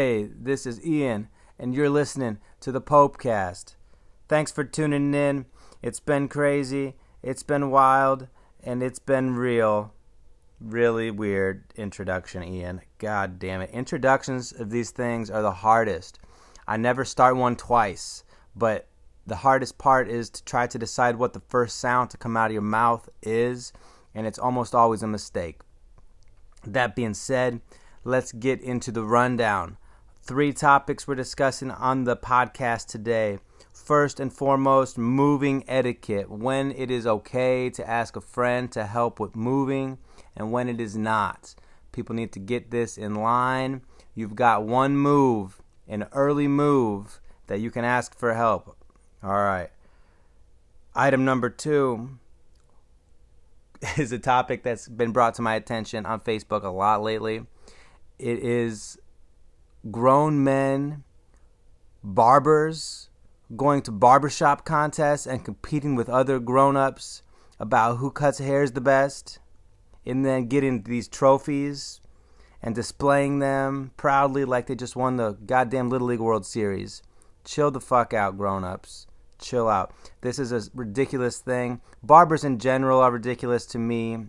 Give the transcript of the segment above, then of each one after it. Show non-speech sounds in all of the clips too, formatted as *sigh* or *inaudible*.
Hey, this is Ian, and you're listening to the Popecast. Thanks for tuning in. It's been crazy, it's been wild, and it's been real. Really weird introduction, Ian. God damn it. Introductions of these things are the hardest. I never start one twice, but the hardest part is to try to decide what the first sound to come out of your mouth is, and it's almost always a mistake. That being said, let's get into the rundown. Three topics we're discussing on the podcast today. First and foremost, moving etiquette. When it is okay to ask a friend to help with moving and when it is not. People need to get this in line. You've got one move, an early move, that you can ask for help. All right. Item number two *laughs* is a topic that's been brought to my attention on Facebook a lot lately. It is grown men, barbers, going to barbershop contests and competing with other grown ups about who cuts hairs the best, and then getting these trophies and displaying them proudly like they just won the goddamn Little League World Series. Chill the fuck out, grown ups. Chill out. This is a ridiculous thing. Barbers in general are ridiculous to me.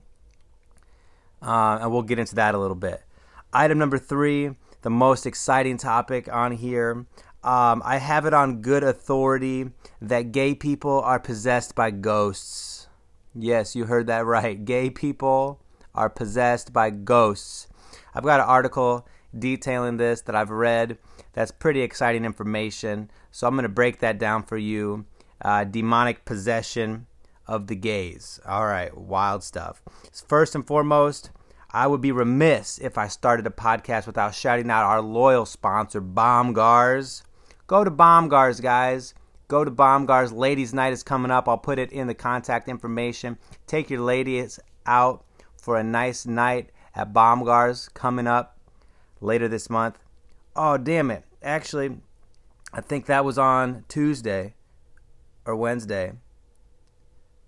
Uh, and we'll get into that a little bit. Item number three, the most exciting topic on here. Um, I have it on good authority that gay people are possessed by ghosts. Yes, you heard that right. Gay people are possessed by ghosts. I've got an article detailing this that I've read that's pretty exciting information. So I'm going to break that down for you. Uh, demonic possession of the gays. All right, wild stuff. First and foremost, I would be remiss if I started a podcast without shouting out our loyal sponsor, Bomgaars. Go to Bomgaars, guys. Go to Bomgaars. Ladies' Night is coming up. I'll put it in the contact information. Take your ladies out for a nice night at Bomgaars coming up later this month. Oh, damn it. Actually, I think that was on Tuesday or Wednesday.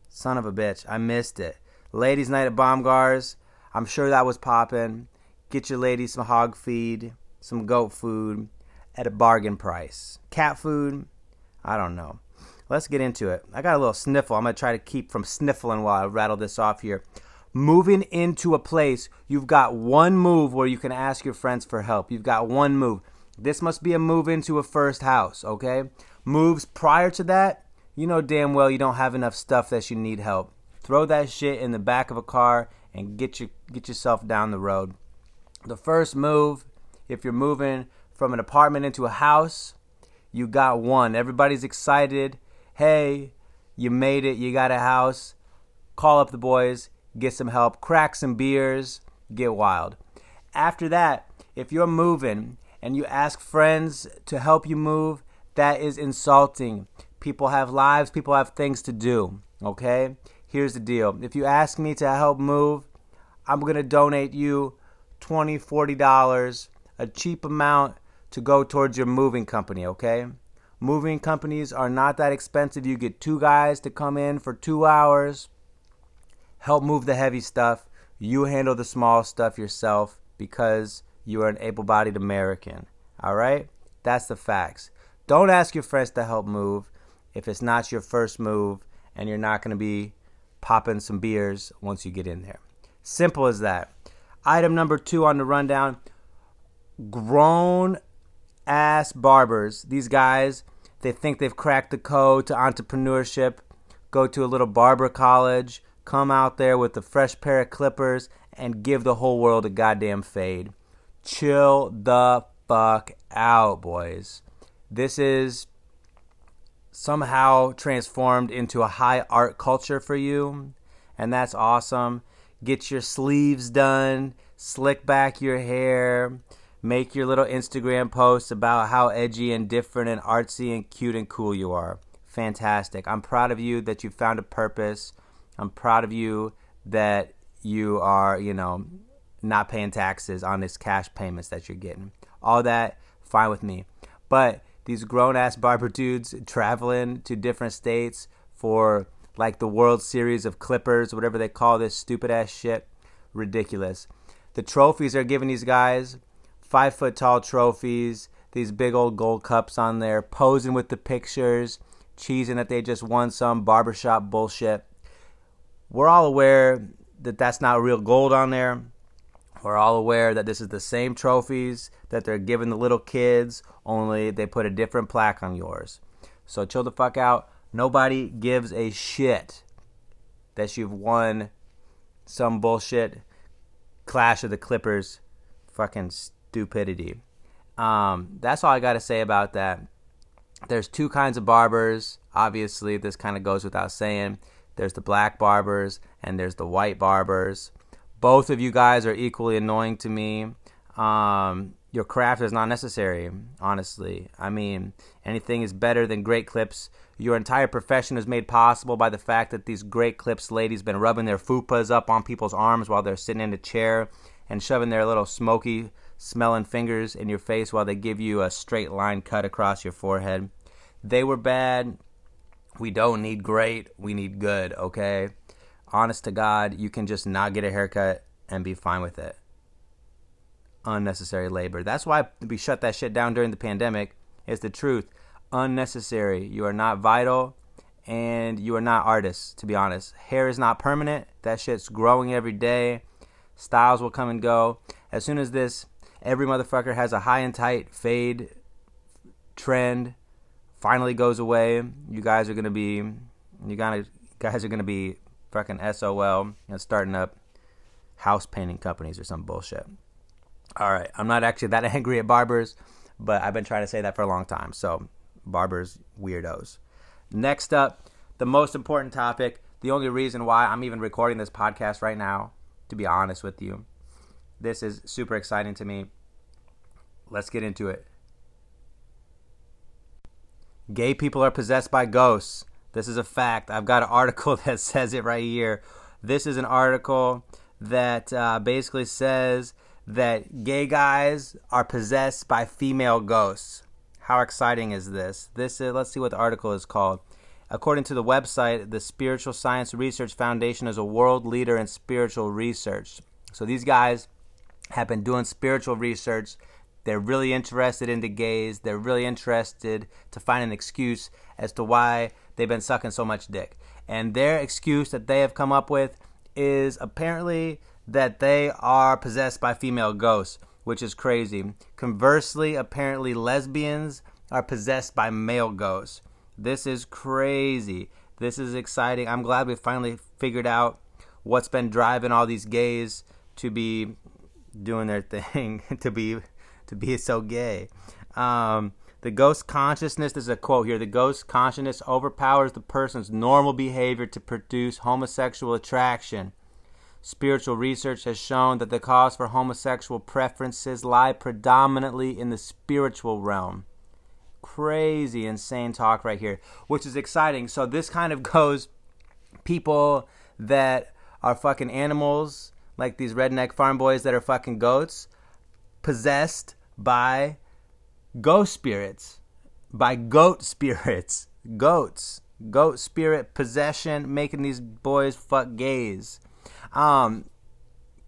Son of a bitch. I missed it. Ladies' Night at Bomgaars. I'm sure that was popping. Get your lady some hog feed, some goat food at a bargain price. Cat food, I don't know. Let's get into it. I got a little sniffle. I'm going to try to keep from sniffling while I rattle this off here. Moving into a place, you've got one move where you can ask your friends for help. You've got one move. This must be a move into a first house, okay? Moves prior to that, you know damn well you don't have enough stuff that you need help. Throw that shit in the back of a car and get your get yourself down the road. The first move, if you're moving from an apartment into a house, you got one. Everybody's excited. Hey, you made it. You got a house. Call up the boys, get some help, crack some beers, get wild. After that, if you're moving and you ask friends to help you move, that is insulting. People have lives, people have things to do, okay? Here's the deal. If you ask me to help move, I'm going to donate you $20, $40, a cheap amount to go towards your moving company, okay? Moving companies are not that expensive. You get two guys to come in for two hours, help move the heavy stuff. You handle the small stuff yourself because you are an able bodied American, all right? That's the facts. Don't ask your friends to help move if it's not your first move and you're not going to be popping some beers once you get in there. Simple as that. Item number two on the rundown grown ass barbers. These guys, they think they've cracked the code to entrepreneurship, go to a little barber college, come out there with a fresh pair of clippers, and give the whole world a goddamn fade. Chill the fuck out, boys. This is somehow transformed into a high art culture for you, and that's awesome. Get your sleeves done, slick back your hair, make your little Instagram posts about how edgy and different and artsy and cute and cool you are. Fantastic. I'm proud of you that you found a purpose. I'm proud of you that you are, you know, not paying taxes on this cash payments that you're getting. All that, fine with me. But these grown ass barber dudes traveling to different states for like the World Series of Clippers, whatever they call this stupid ass shit. Ridiculous. The trophies they're giving these guys five foot tall trophies, these big old gold cups on there, posing with the pictures, cheesing that they just won some barbershop bullshit. We're all aware that that's not real gold on there. We're all aware that this is the same trophies that they're giving the little kids, only they put a different plaque on yours. So chill the fuck out. Nobody gives a shit that you've won some bullshit Clash of the Clippers fucking stupidity. Um, that's all I got to say about that. There's two kinds of barbers. Obviously, this kind of goes without saying. There's the black barbers and there's the white barbers. Both of you guys are equally annoying to me. Um, your craft is not necessary, honestly. I mean, anything is better than great clips. Your entire profession is made possible by the fact that these great clips ladies been rubbing their fupas up on people's arms while they're sitting in a chair and shoving their little smoky smelling fingers in your face while they give you a straight line cut across your forehead. They were bad. We don't need great. We need good, okay? Honest to God, you can just not get a haircut and be fine with it. Unnecessary labor. That's why we shut that shit down during the pandemic. It's the truth. Unnecessary. You are not vital and you are not artists, to be honest. Hair is not permanent. That shit's growing every day. Styles will come and go. As soon as this, every motherfucker has a high and tight fade trend finally goes away, you guys are gonna be you gotta guys are gonna be fucking SOL and starting up house painting companies or some bullshit. All right, I'm not actually that *laughs* angry at barbers, but I've been trying to say that for a long time. So, barbers weirdos. Next up, the most important topic, the only reason why I'm even recording this podcast right now, to be honest with you. This is super exciting to me. Let's get into it. Gay people are possessed by ghosts. This is a fact. I've got an *laughs* article that says it right here. This is an article that uh, basically says that gay guys are possessed by female ghosts. How exciting is this? This is, let's see what the article is called. According to the website, the Spiritual Science Research Foundation is a world leader in spiritual research. So these guys have been doing spiritual research they're really interested in the gays. They're really interested to find an excuse as to why they've been sucking so much dick. And their excuse that they have come up with is apparently that they are possessed by female ghosts, which is crazy. Conversely, apparently lesbians are possessed by male ghosts. This is crazy. This is exciting. I'm glad we finally figured out what's been driving all these gays to be doing their *laughs* thing, to be to be so gay. Um, the ghost consciousness, there's a quote here the ghost consciousness overpowers the person's normal behavior to produce homosexual attraction. Spiritual research has shown that the cause for homosexual preferences lie predominantly in the spiritual realm. Crazy, insane talk right here, which is exciting. So, this kind of *laughs* goes people that are fucking animals, like these redneck farm boys that are fucking goats, possessed by ghost spirits, by goat spirits, goats, goat spirit possession, making these boys fuck gays, um,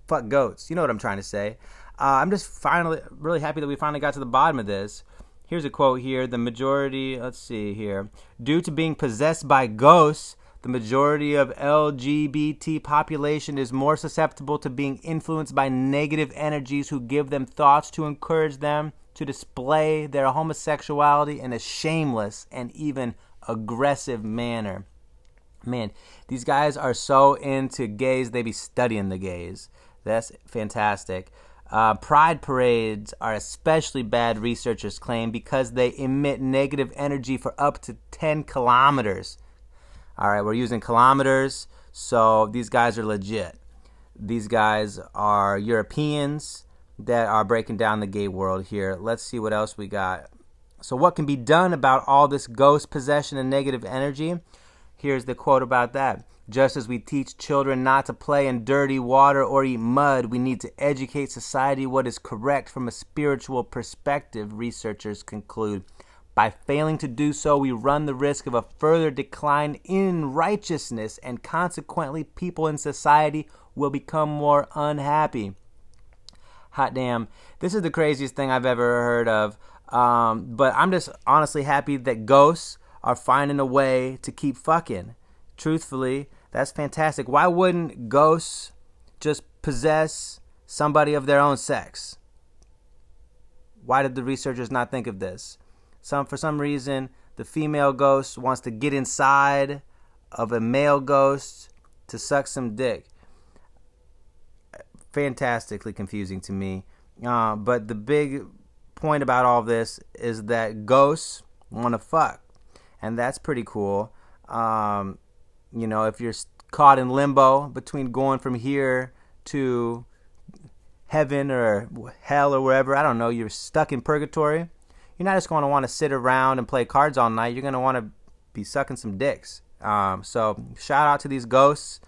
fuck goats. You know what I'm trying to say. Uh, I'm just finally really happy that we finally got to the bottom of this. Here's a quote here. The majority, let's see here, due to being possessed by ghosts, the majority of LGBT population is more susceptible to being influenced by negative energies who give them thoughts to encourage them to display their homosexuality in a shameless and even aggressive manner. Man, these guys are so into gays, they be studying the gays. That's fantastic. Uh, pride parades are especially bad, researchers claim, because they emit negative energy for up to 10 kilometers. All right, we're using kilometers, so these guys are legit. These guys are Europeans that are breaking down the gay world here. Let's see what else we got. So, what can be done about all this ghost possession and negative energy? Here's the quote about that. Just as we teach children not to play in dirty water or eat mud, we need to educate society what is correct from a spiritual perspective, researchers conclude. By failing to do so, we run the risk of a further decline in righteousness, and consequently, people in society will become more unhappy. Hot damn, this is the craziest thing I've ever heard of. Um, but I'm just honestly happy that ghosts are finding a way to keep fucking. Truthfully, that's fantastic. Why wouldn't ghosts just possess somebody of their own sex? Why did the researchers not think of this? Some for some reason the female ghost wants to get inside of a male ghost to suck some dick. Fantastically confusing to me. Uh, but the big point about all this is that ghosts want to fuck, and that's pretty cool. Um, you know, if you're caught in limbo between going from here to heaven or hell or wherever, I don't know, you're stuck in purgatory. You're not just going to want to sit around and play cards all night. You're going to want to be sucking some dicks. Um, so shout out to these ghosts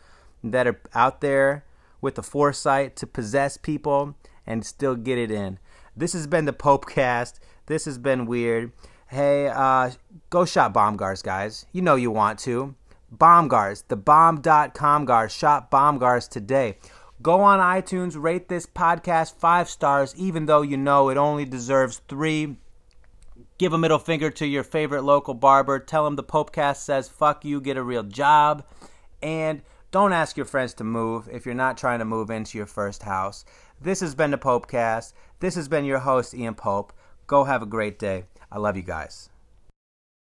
that are out there with the foresight to possess people and still get it in. This has been the Popecast. This has been weird. Hey, uh, go shop bomb guards, guys. You know you want to. Bomb guards, the bomb.com guards. Shop bomb guards today. Go on iTunes, rate this podcast five stars, even though you know it only deserves three. Give a middle finger to your favorite local barber. Tell him the Popecast says, fuck you, get a real job. And don't ask your friends to move if you're not trying to move into your first house. This has been the Popecast. This has been your host, Ian Pope. Go have a great day. I love you guys.